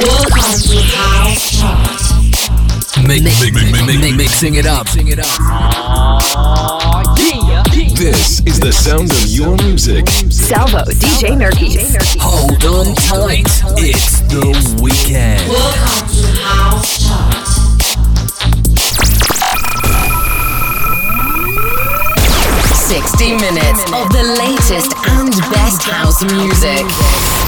Mix, mix, mix, mix, mixing it up. This is the sound of your music. Salvo, DJ Nerkis. Hold on tight. It's the weekend. Welcome to House Chart. Sixty minutes of the latest and best house music.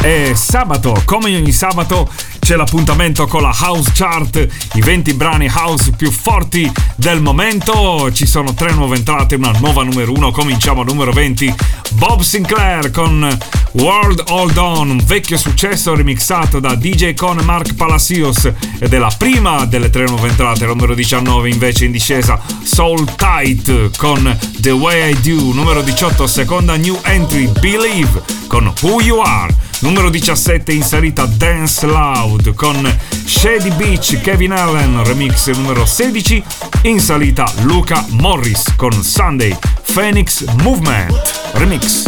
È sabato, come ogni sabato c'è l'appuntamento con la House Chart, i 20 brani house più forti del momento. Ci sono tre nuove entrate, una nuova numero 1. Cominciamo al numero 20, Bob Sinclair con World Hold On, un vecchio successo remixato da DJ Con Mark Palacios ed è la prima delle tre nuove entrate. Numero 19 invece in discesa, Soul Tight con The Way I Do. Numero 18, seconda new entry, Believe con Who You Are. Numero 17 in salita Dance Loud con Shady Beach Kevin Allen remix numero 16 in salita Luca Morris con Sunday Phoenix Movement remix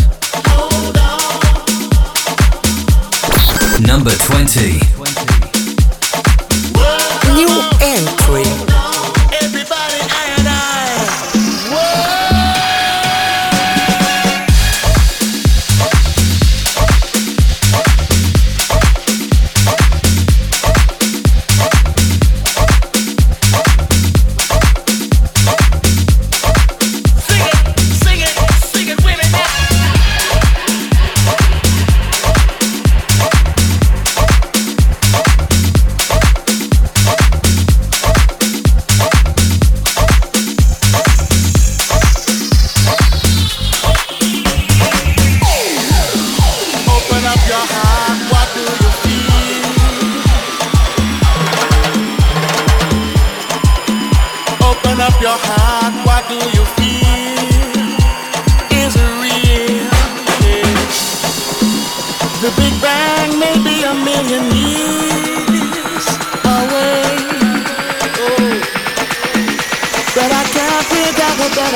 Number 20. New entry.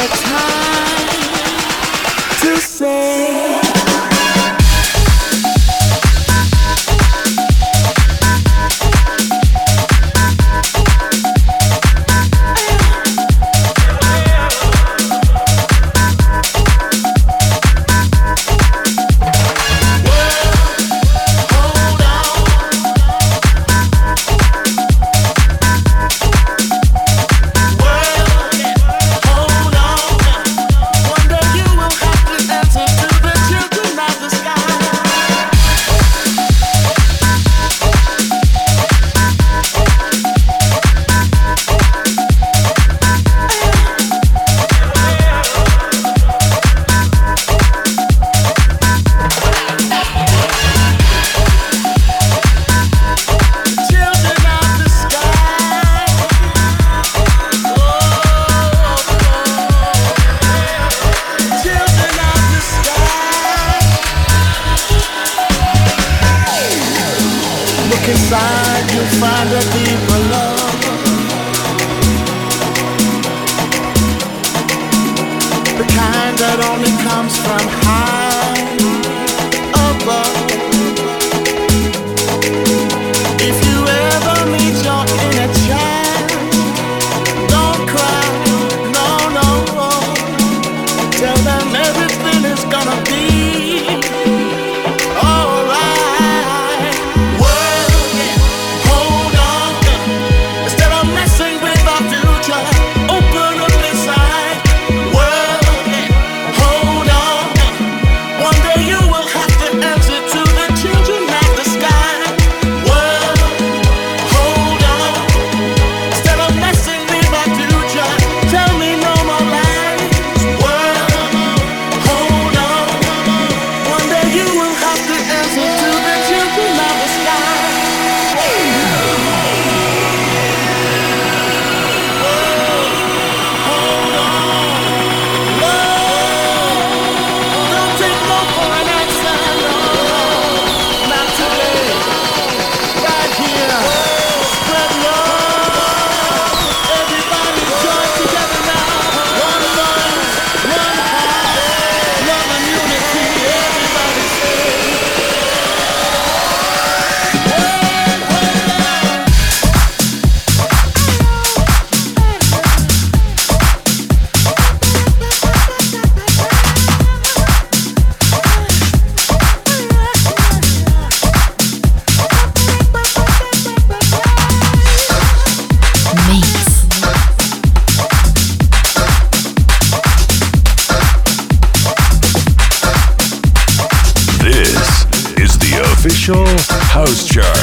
the time House Chart.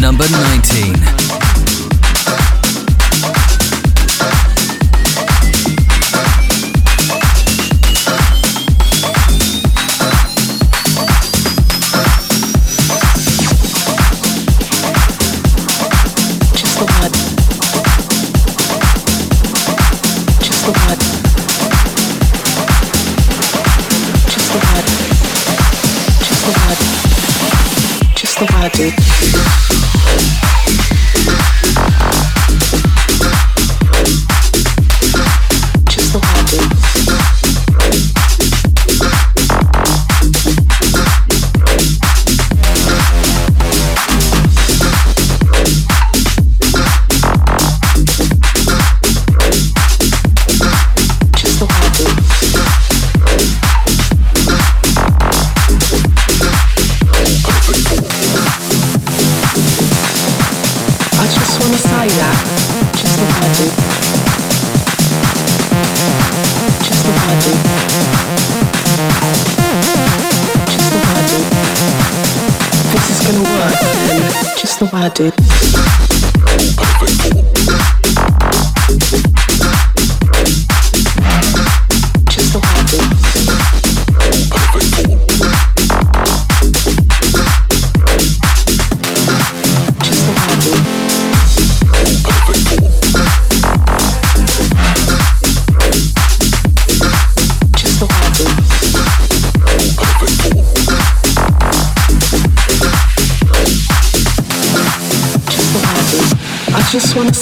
Number 19. Party.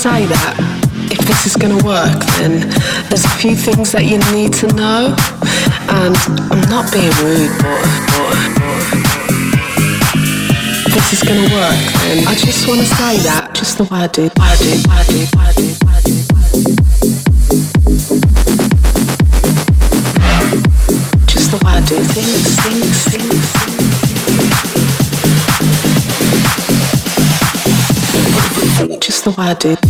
say that. If this is going to work, then there's a few things that you need to know. And I'm not being rude, but, but, but this is going to work, then I just want to say that just the way I do, I do, I do, I do, I do. Just the way I do things. just the way I do.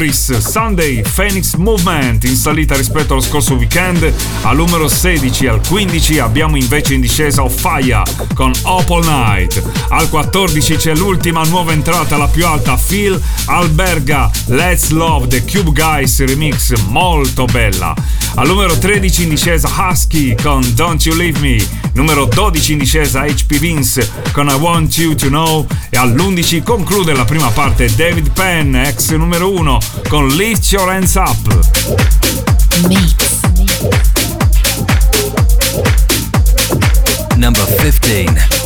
Morris, Sunday, Phoenix Movement in salita rispetto allo scorso weekend. Al numero 16 al 15 abbiamo invece in discesa Fire con Opal Night. Al 14 c'è l'ultima nuova entrata, la più alta, Phil Alberga, Let's Love the Cube Guys remix, molto bella. Al numero 13 in discesa Husky con Don't You Leave Me. Numero 12 in discesa HP Vince con I Want You to Know. E all'11 conclude la prima parte David Penn, ex numero 1 con Lift Your Hands Up. Mix. Number 15.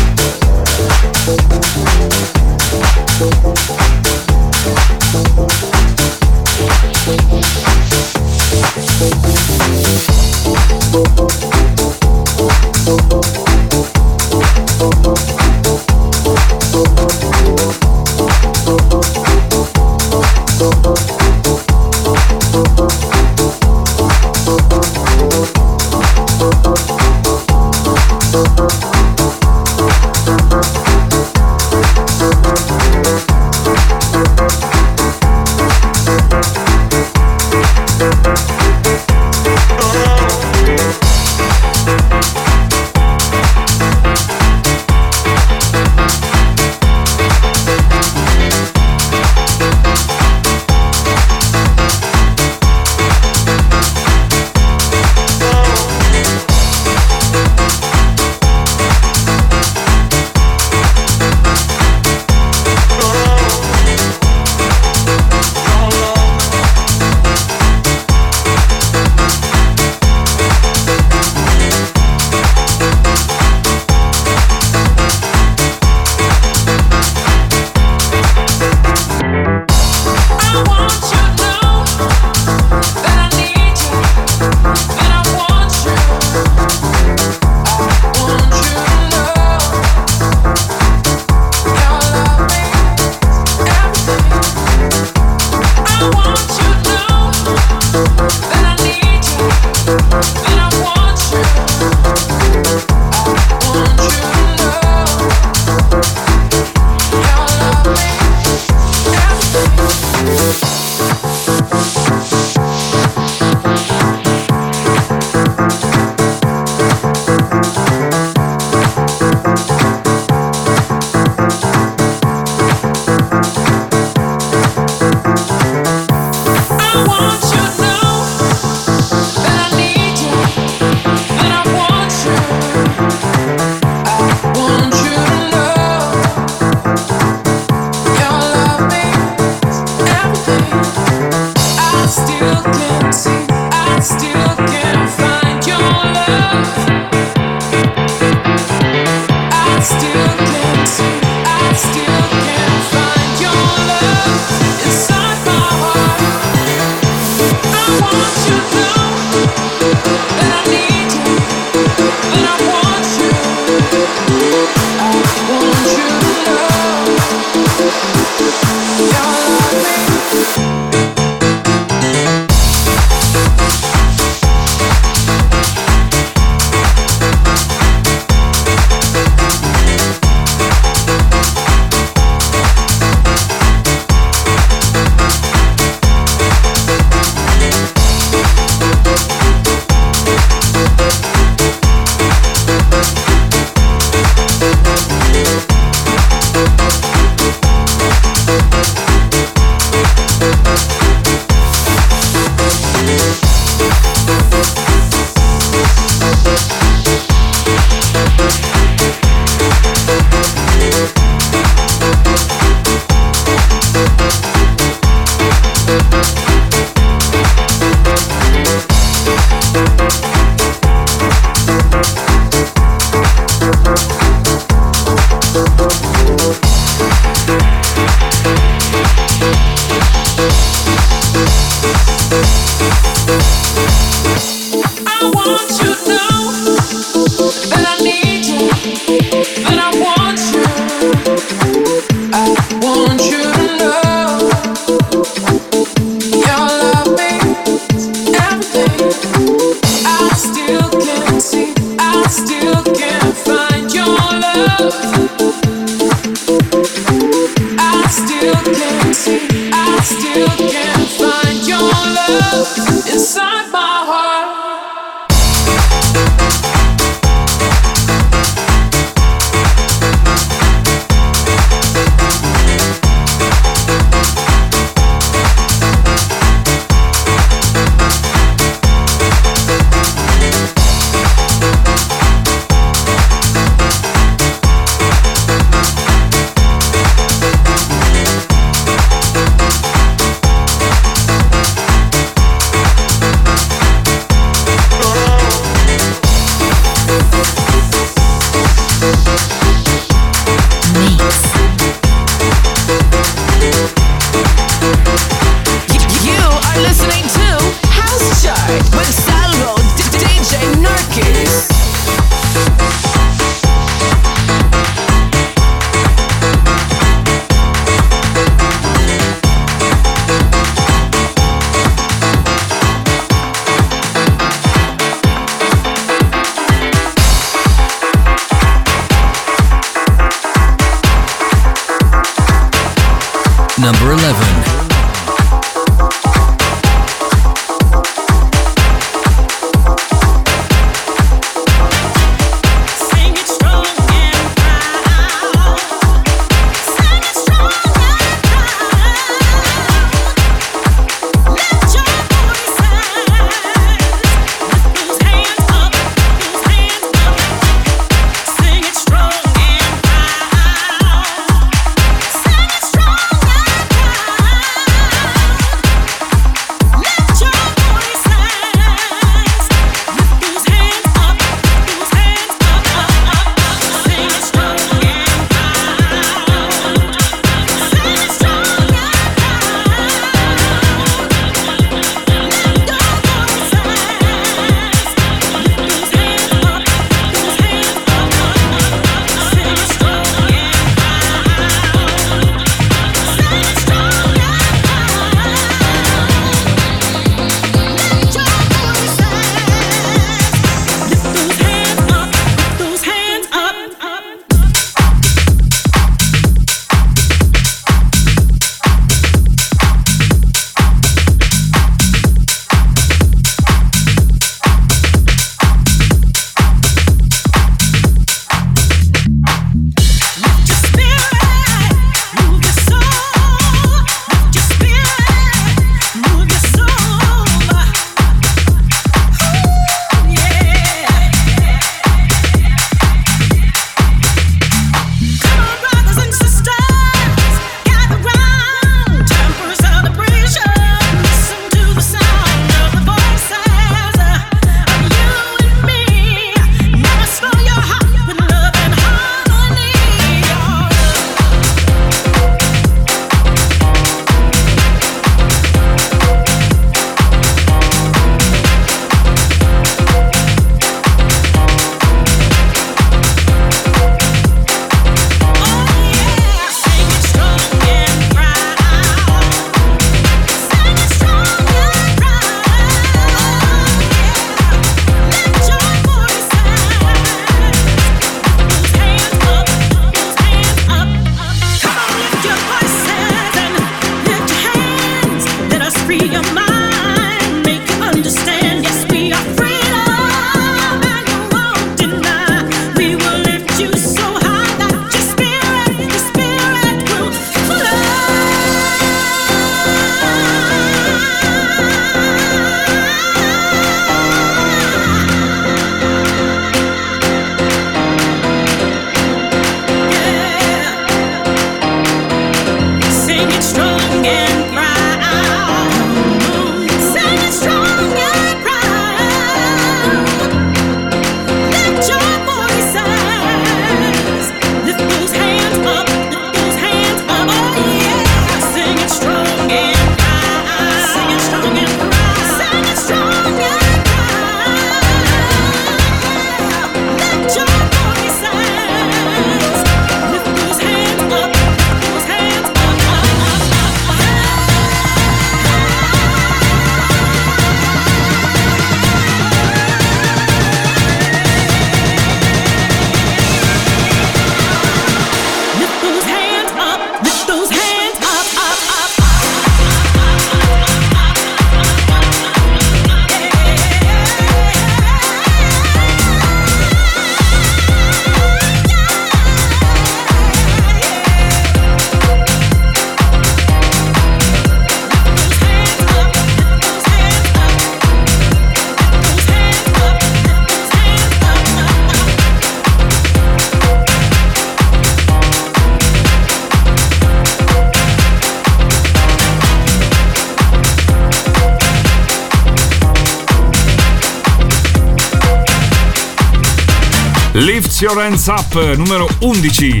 Your Hands Up, numero 11.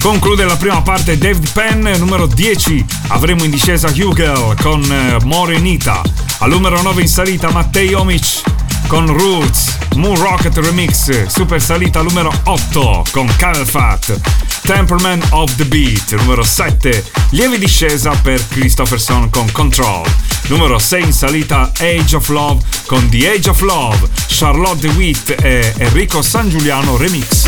Conclude la prima parte David Penn, numero 10. Avremo in discesa Hugel con uh, Morenita. Al numero 9 in salita Mattei Omic con Roots. Moon Rocket Remix, super salita numero 8 con Calfat. Temperament of the Beat, numero 7. Lieve discesa per Christopherson con Control. Numero 6 in salita Age of Love con The Age of Love, Charlotte DeWitt e Enrico San Giuliano Remix.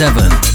7th.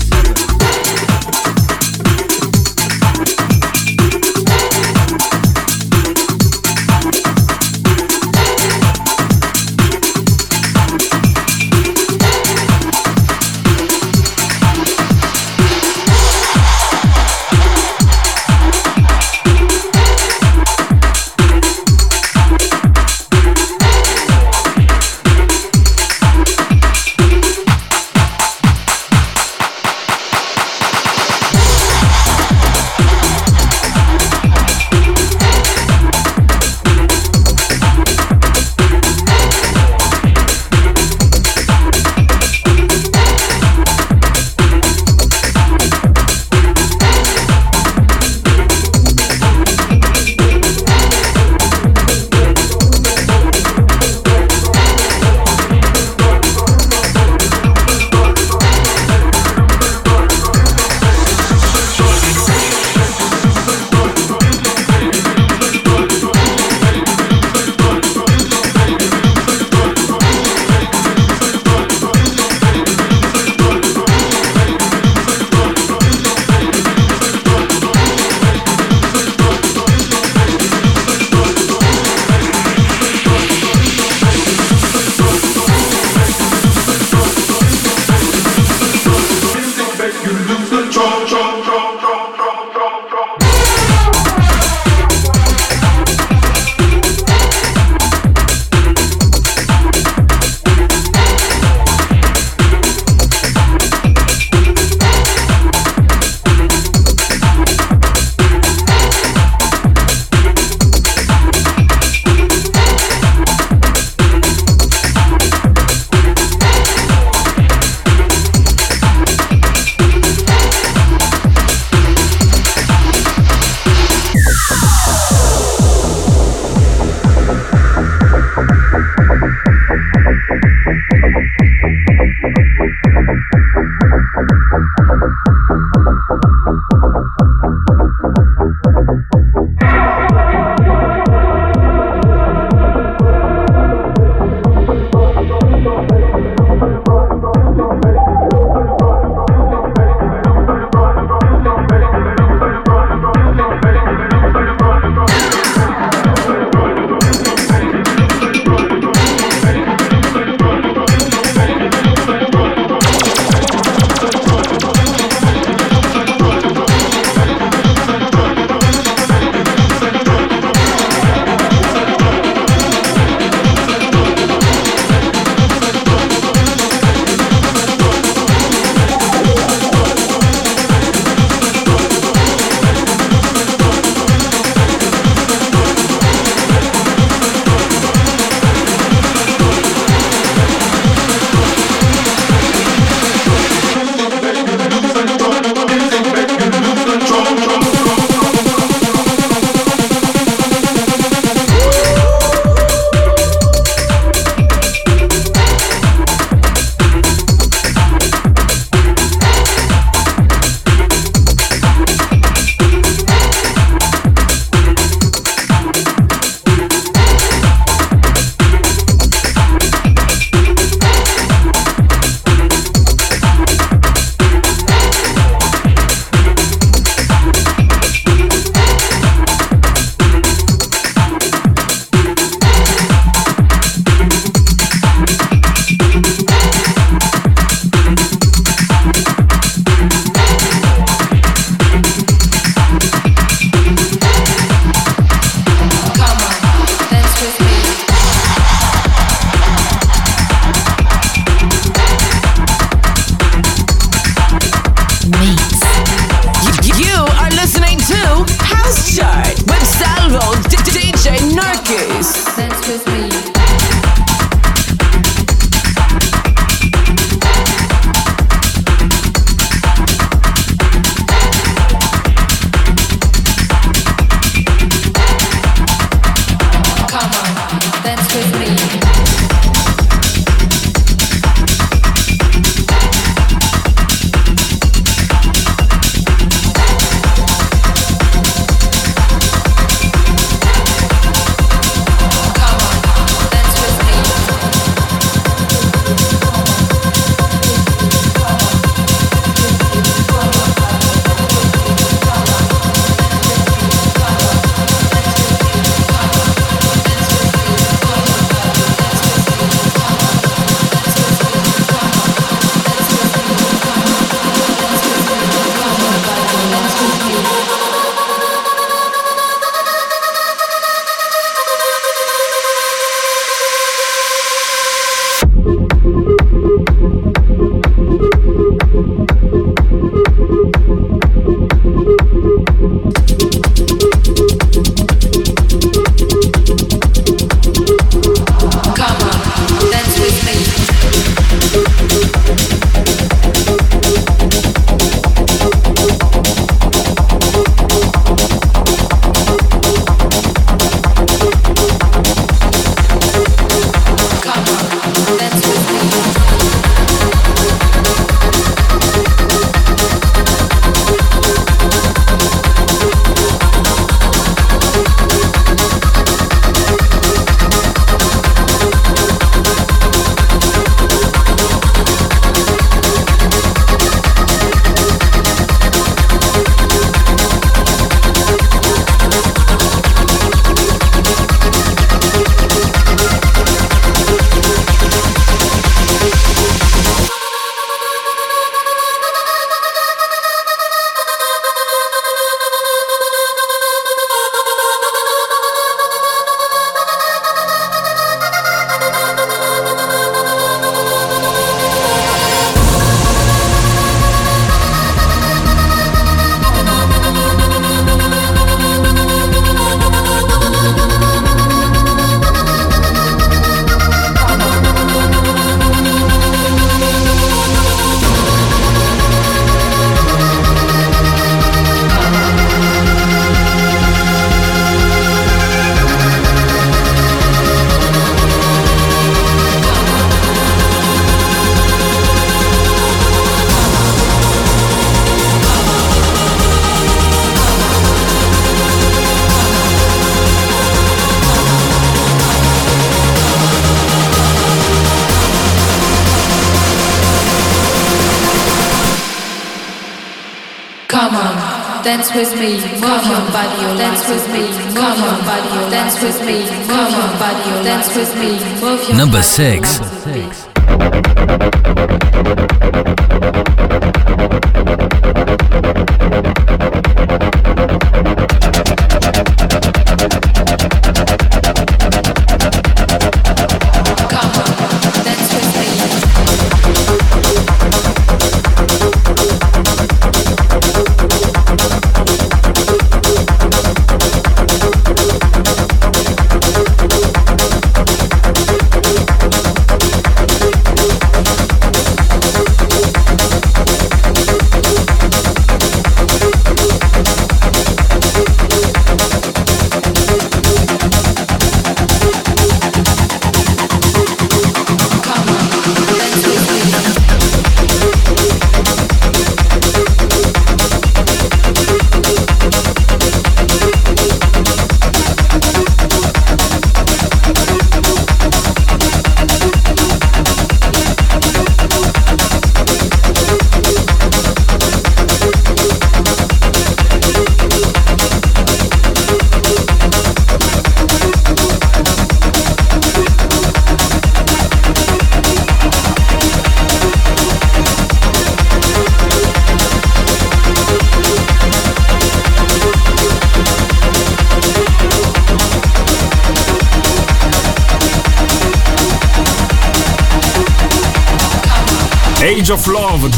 Six.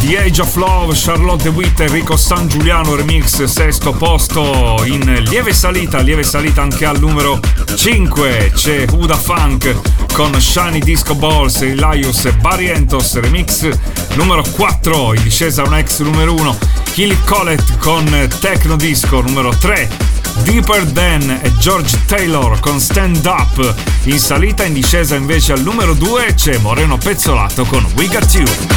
The Age of Love, Charlotte Witt, Enrico San Giuliano remix, sesto posto in lieve salita, lieve salita anche al numero 5 c'è Huda Funk con Shiny Disco Balls, Elias e Barrientos remix, numero 4 in discesa un ex numero 1, Killy Collett con Tecno Disco, numero 3 Deeper Than e George Taylor con Stand Up. In salita in discesa invece al numero 2 c'è Moreno Pezzolato con We Got You.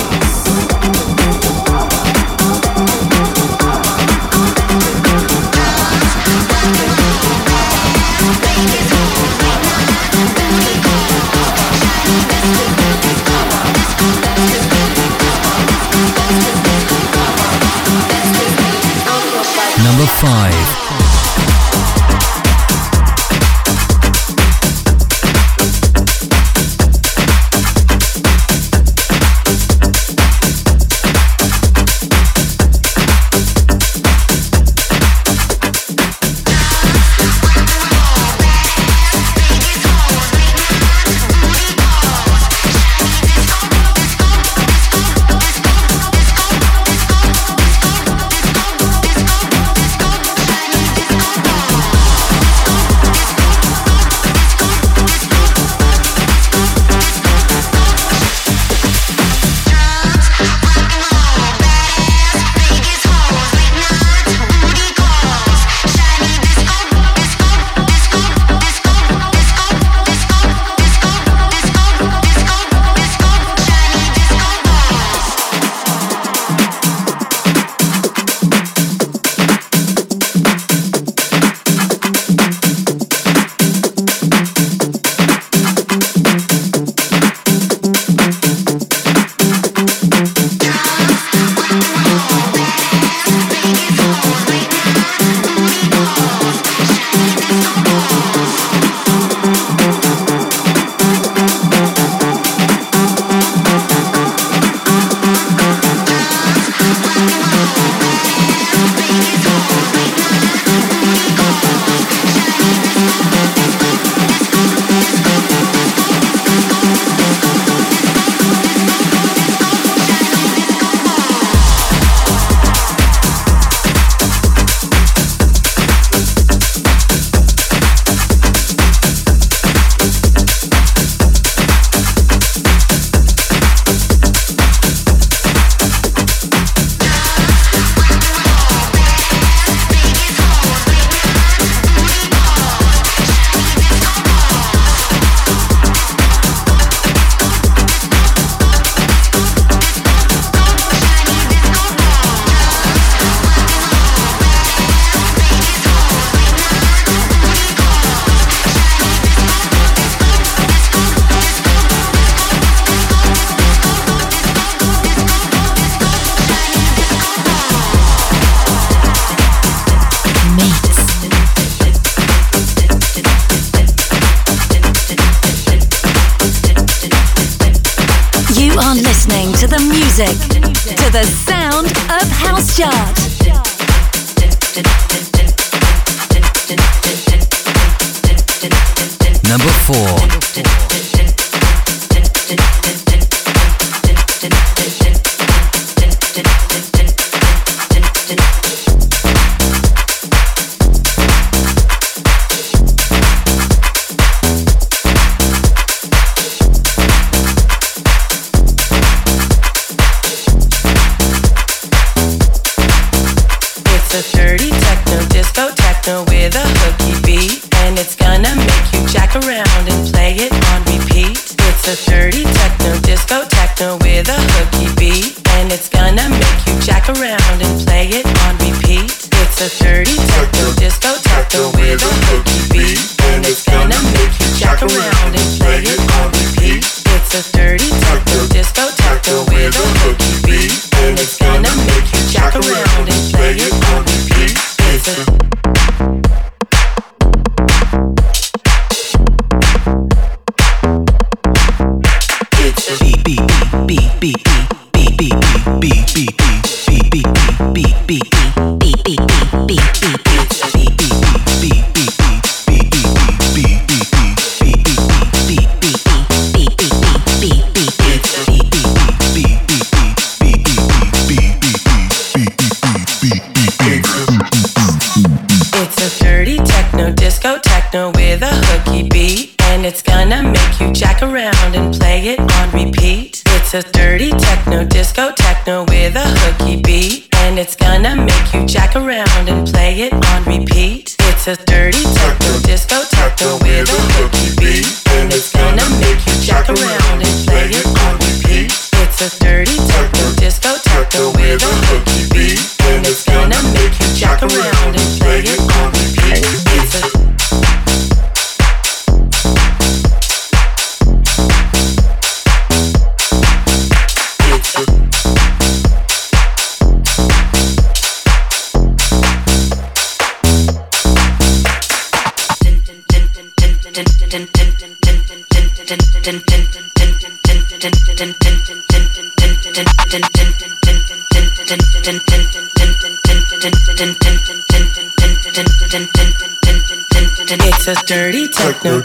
five.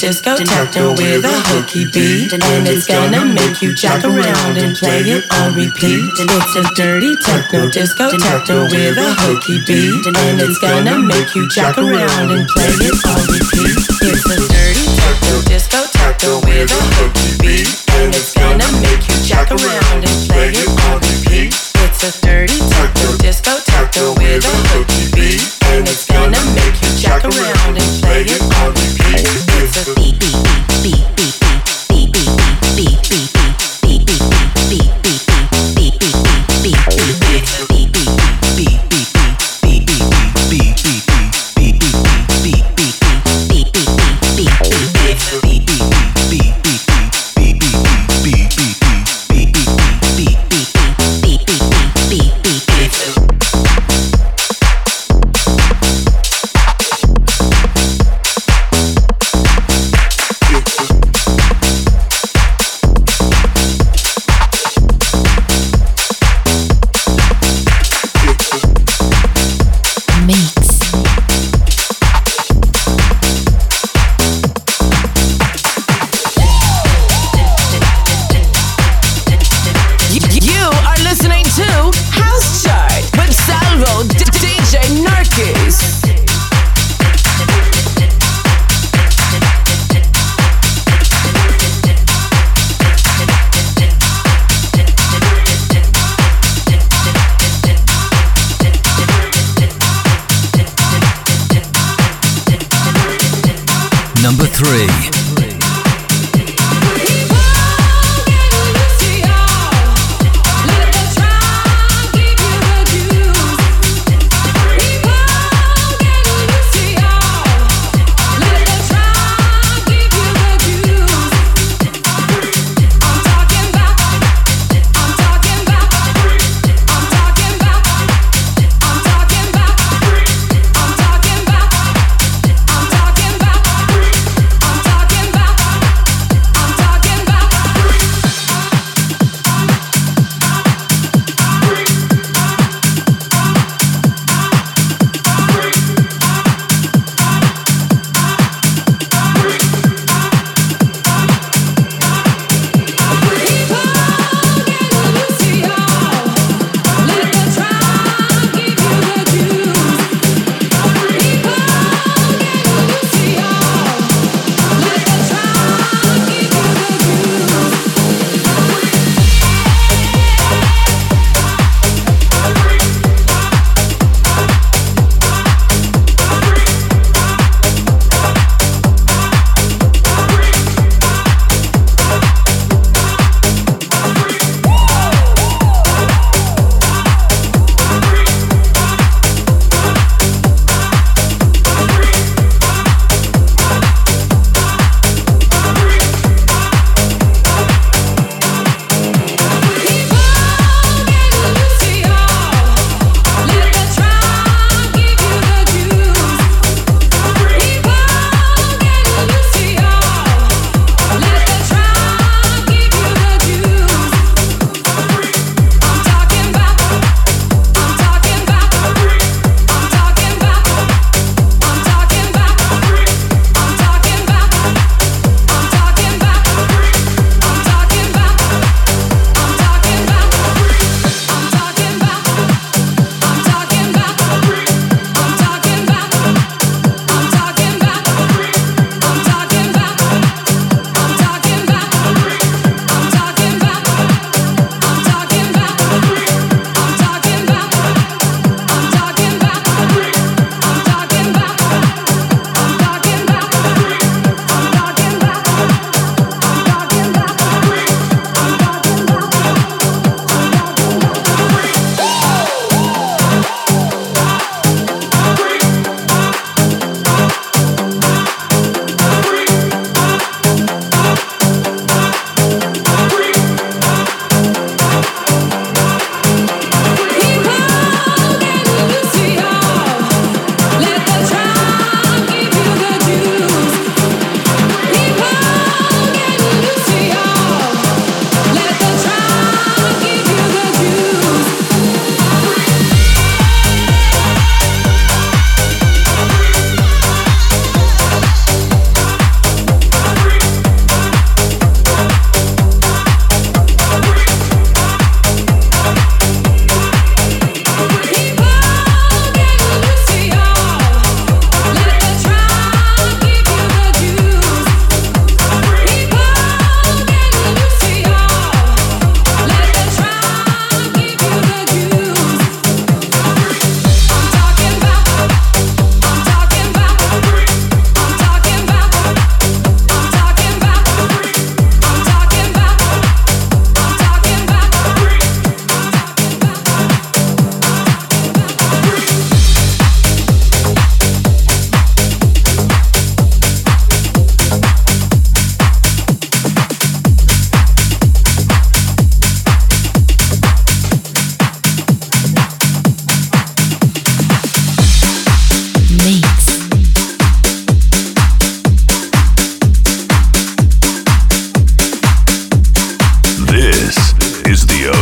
discotheque with a hooky beat And it's gonna make you jack around and play it on repeat. It's a dirty techno disco discotheque with a hooky beat. And it's gonna make you jack around and play it on repeat. It's a dirty techno disco discotheque with a hooky beat. And it's gonna make you jack around and play it on repeat. It's a dirty techno disco discotheque with a hooky beat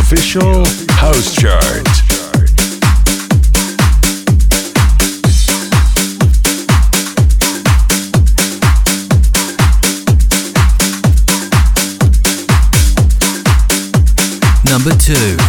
official house chart. Number 2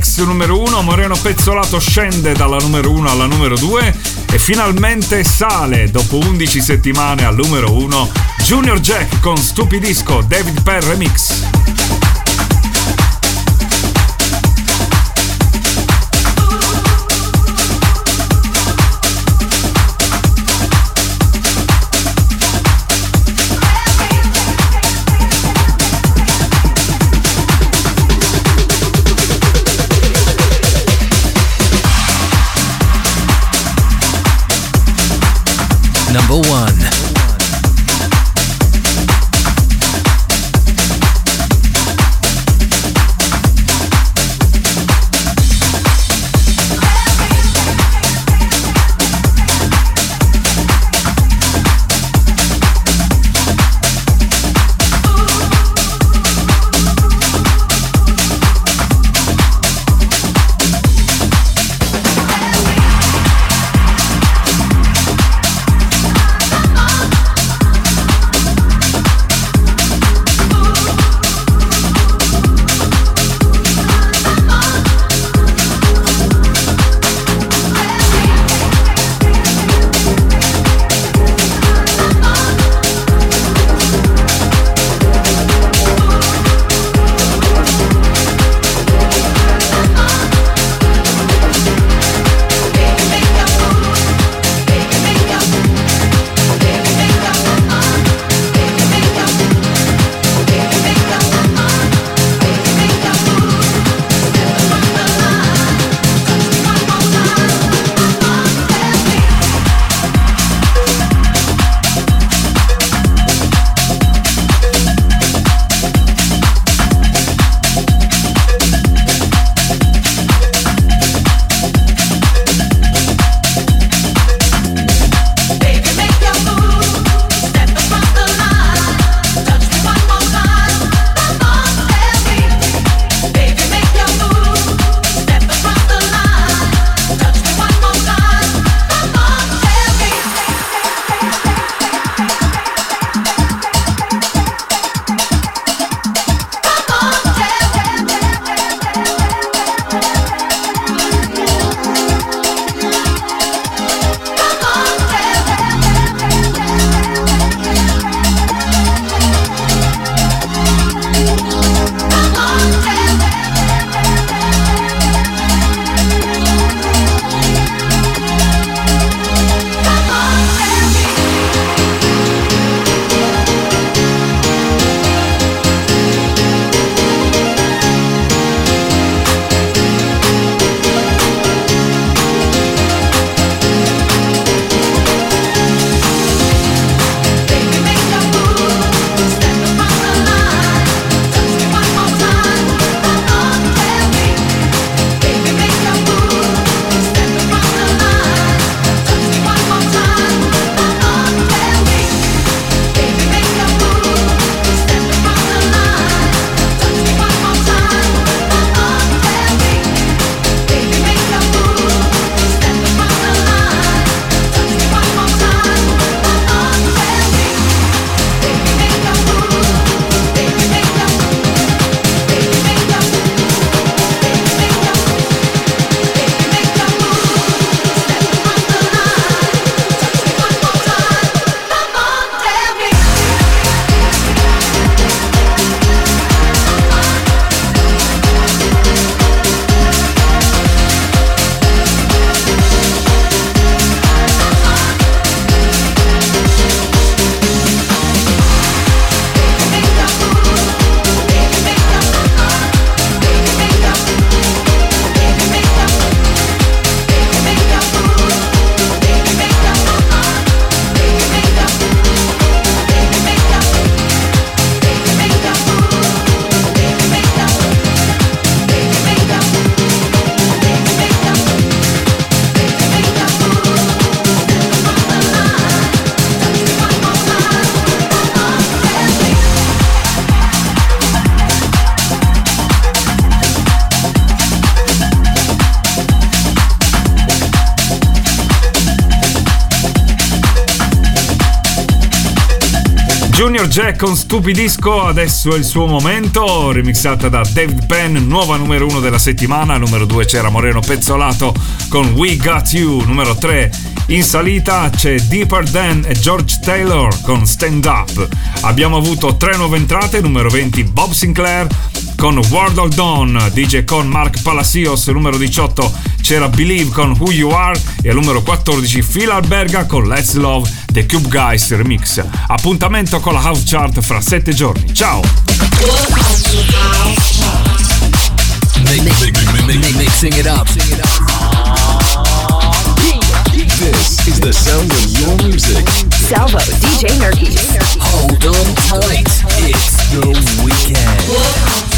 ex numero 1, Moreno Pezzolato scende dalla numero 1 alla numero 2 e finalmente sale dopo 11 settimane al numero 1 Junior Jack con Stupidisco David Per Remix. Con Stupidisco, adesso è il suo momento, remixata da David Penn, nuova numero uno della settimana, numero due c'era Moreno Pezzolato con We Got You, numero tre in salita c'è Deeper Dan e George Taylor con Stand Up. Abbiamo avuto tre nuove entrate, numero 20 Bob Sinclair con World of Dawn, DJ con Mark Palacios, numero 18 c'era Believe con Who You Are e al numero 14 Phil Alberga con Let's Love The Cube Guys Remix. Appuntamento con la House Chart fra 7 giorni. Ciao! Mixing it up. This is the sound of your music. Salvo, DJ Nerky. Hold on tight. It's the weekend.